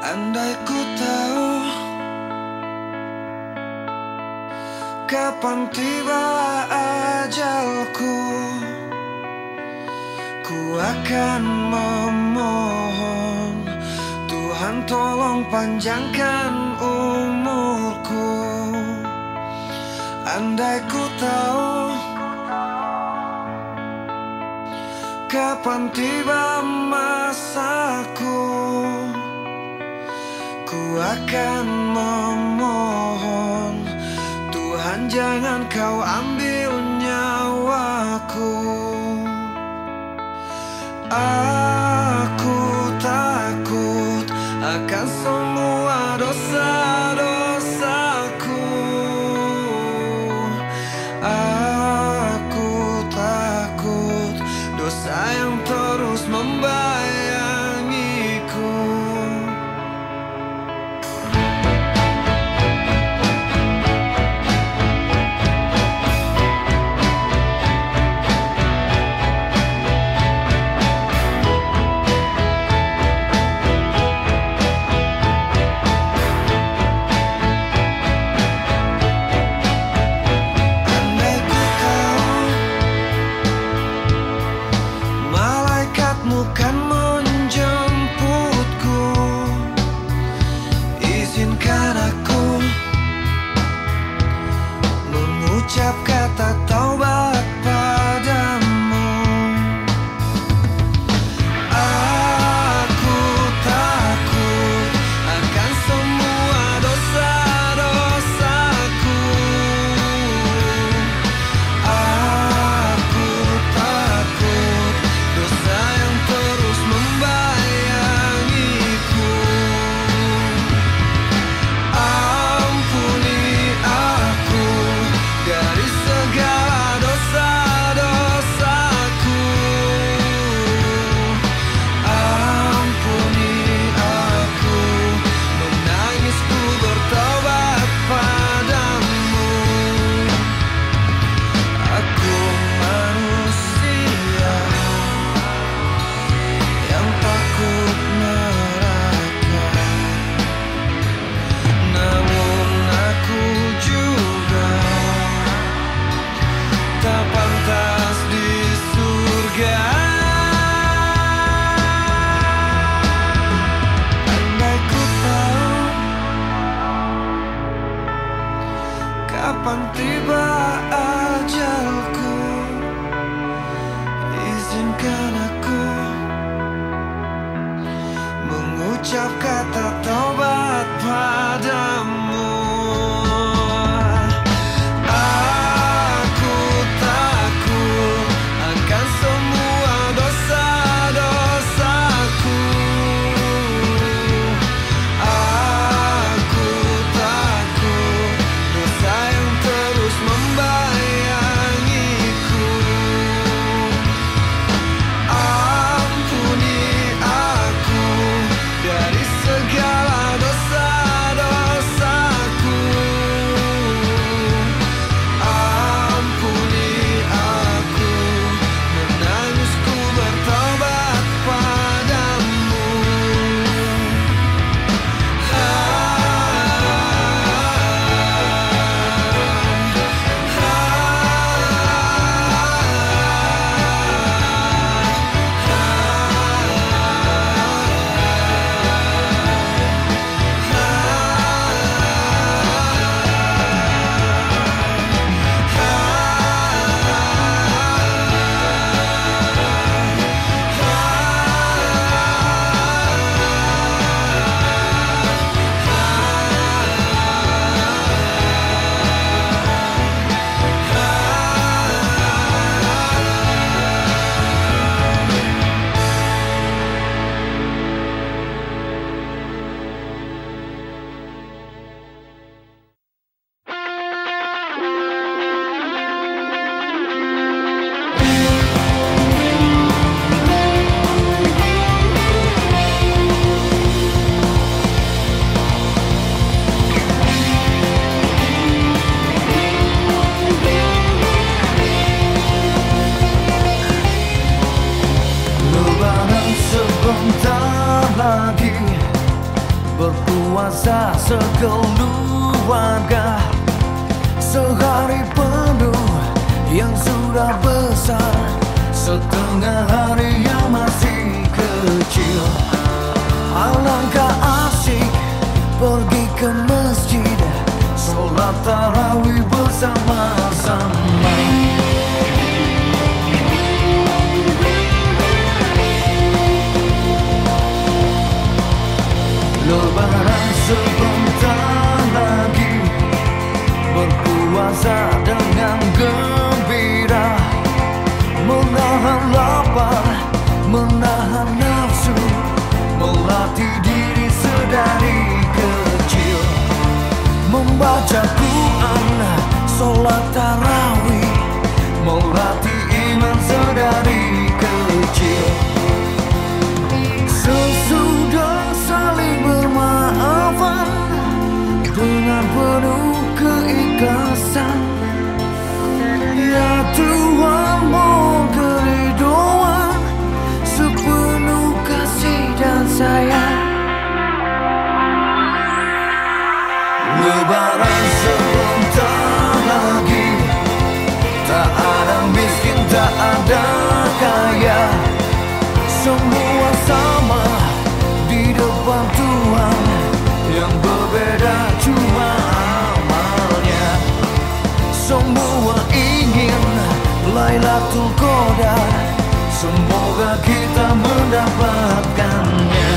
Andai ku tahu Kapan tiba ajalku Ku akan memohon Tuhan tolong panjangkan umurku. Andai ku tahu Kapan tiba masaku Ku akan memohon Tuhan jangan kau ambil nyawaku. Aku Kapan tiba ajalku? Izinkan aku Mengucap kata taubat padamu besar Setengah hari yang masih kecil Alangkah asik pergi ke masjid Sholat tarawih bersama-sama Lebaran sebentar Membaca Quran, sholat tarawih Melatih iman sedari Lebaran sebentar lagi Tak ada miskin, tak ada kaya. Semua sama di depan Tuhan Yang berbeda cuma amalnya. Semua ingin Lailatul Qadar. Semoga kita mendapatkannya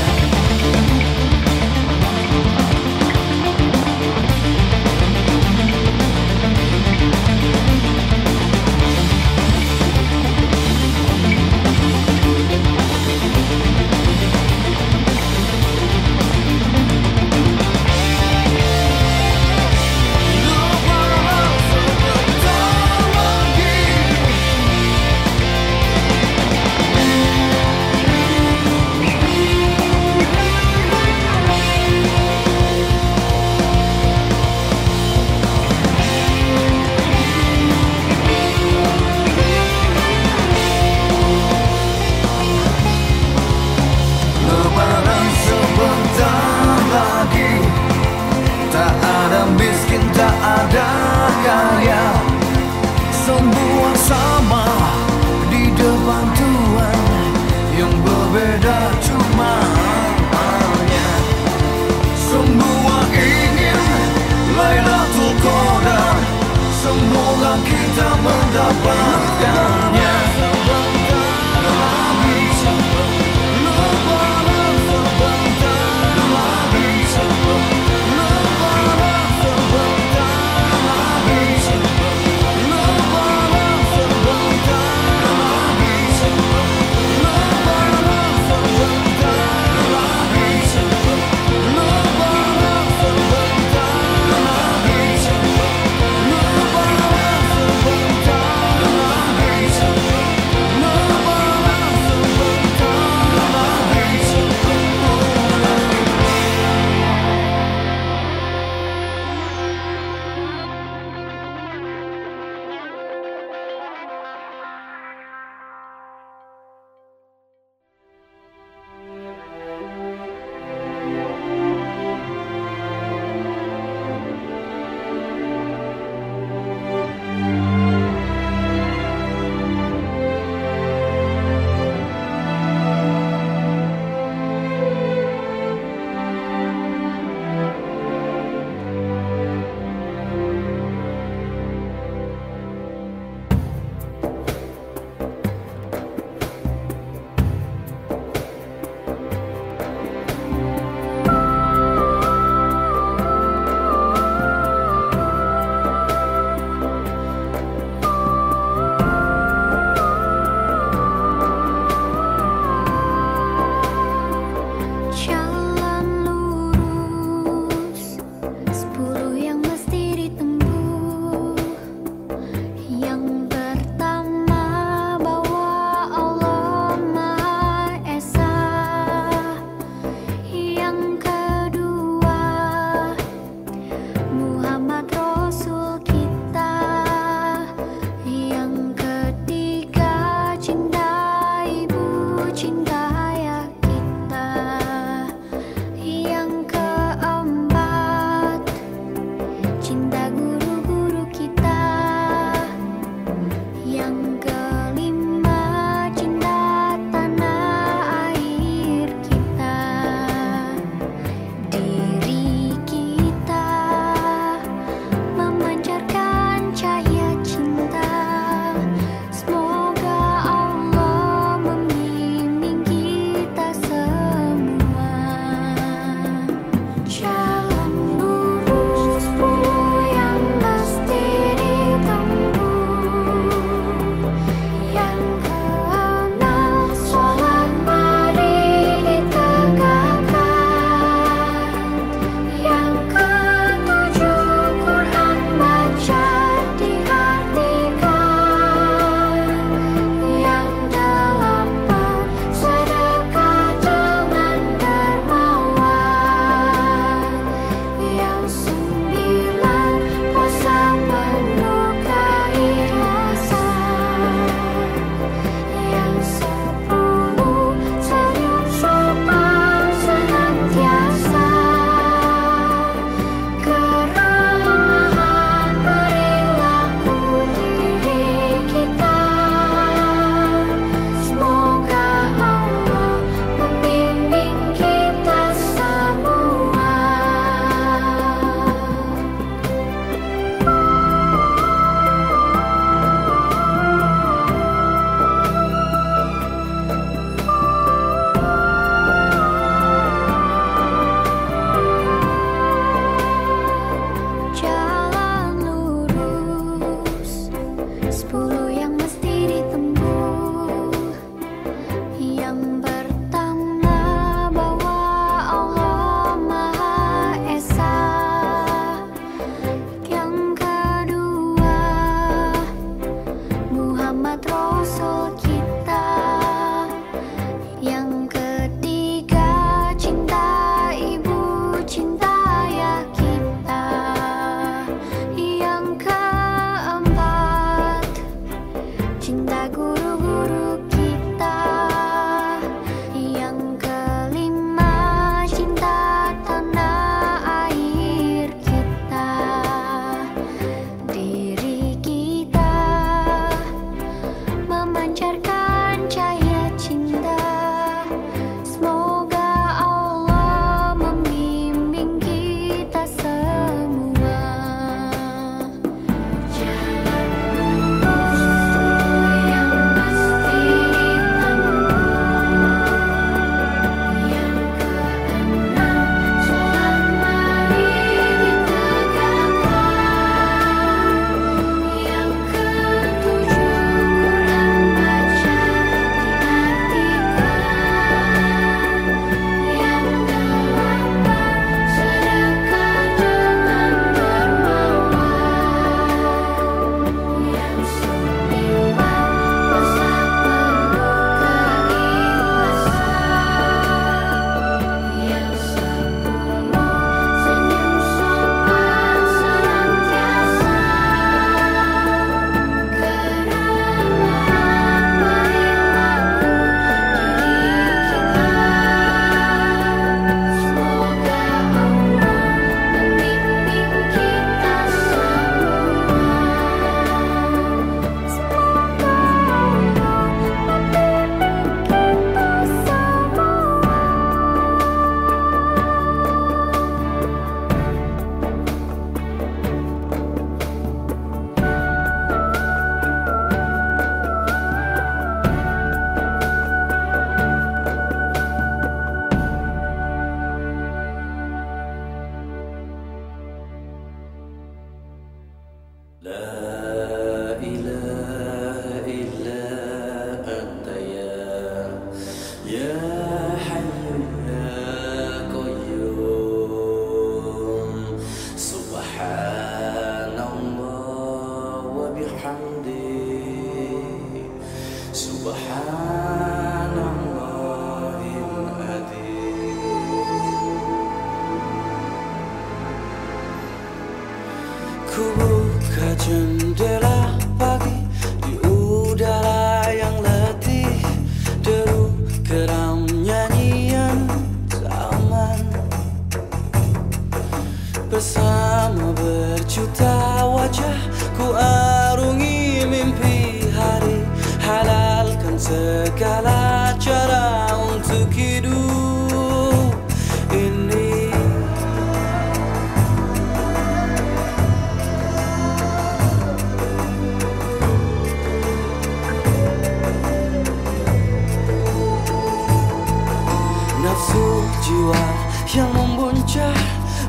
Ku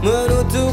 Mano, tu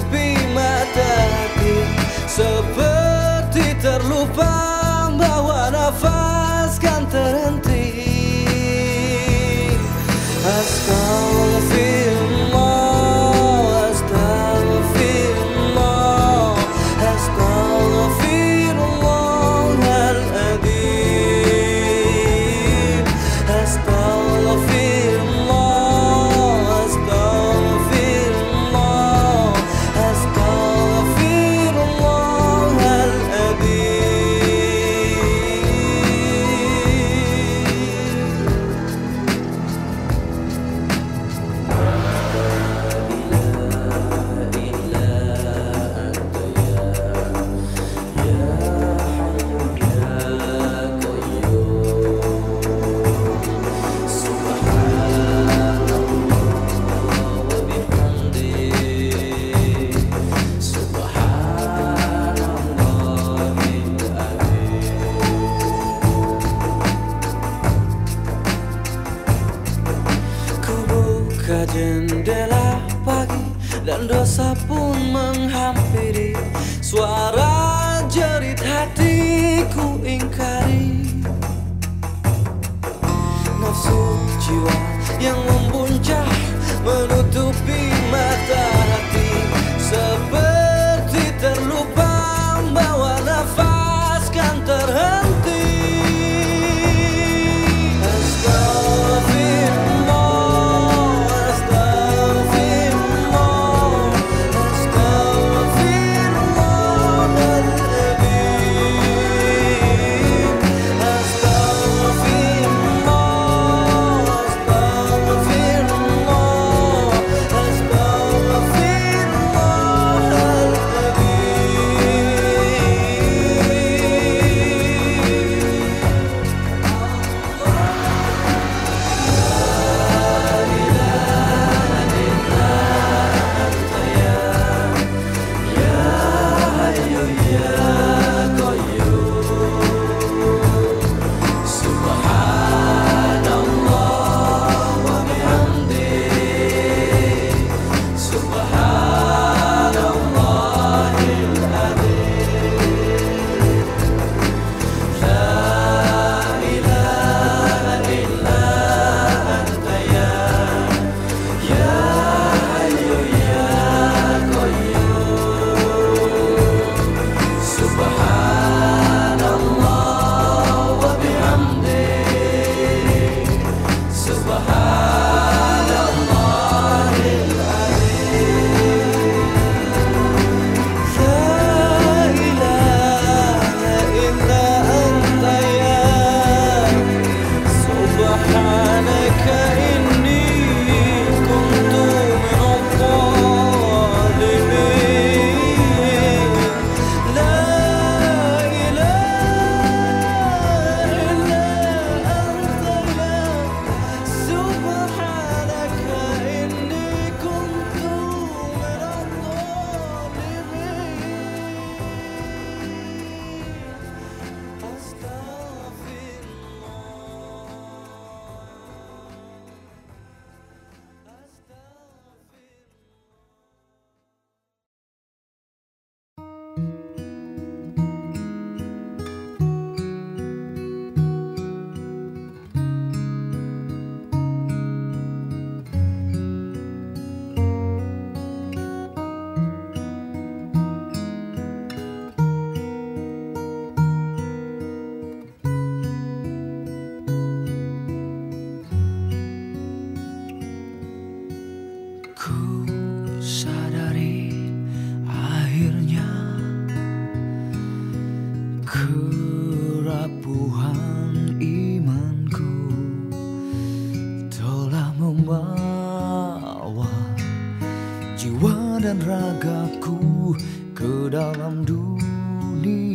jiwa dan ragaku ke dalam dunia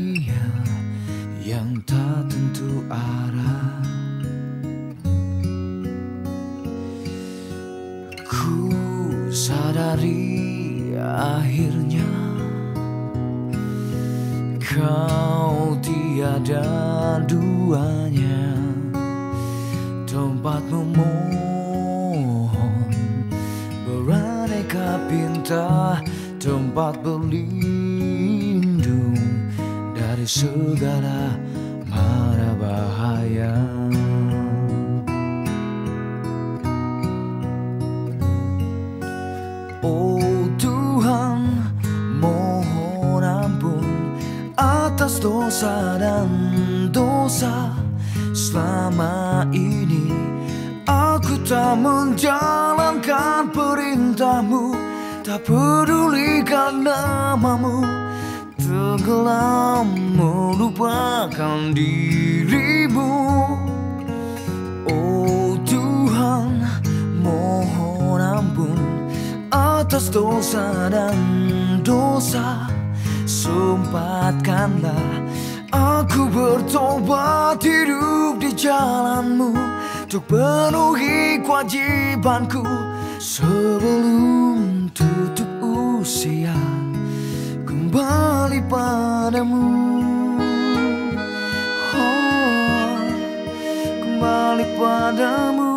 segala mara bahaya. Oh Tuhan, mohon ampun atas dosa dan dosa selama ini. Aku tak menjalankan perintahmu, tak pedulikan namamu, tenggelam melupakan dirimu. Oh Tuhan, mohon ampun atas dosa dan dosa Sempatkanlah aku bertobat hidup di jalanmu Untuk penuhi kewajibanku Sebelum tutup usia padamu. Oh, Kembali padamu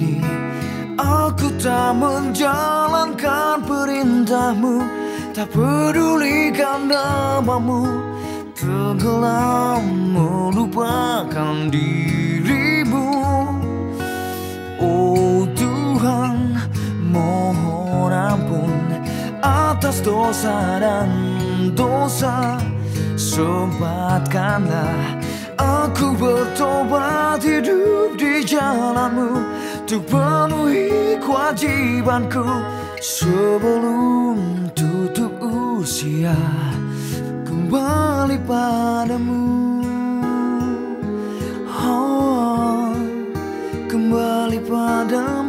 ini. Aku tak menjalankan perintahmu, tak pedulikan namamu, tenggelam melupakan dirimu. Oh Tuhan, mohon ampun atas dosa dan dosa. Sempatkanlah aku bertobat hidup di jalanmu untuk penuhi kewajibanku sebelum tutup usia kembali padamu. Oh, kembali padamu.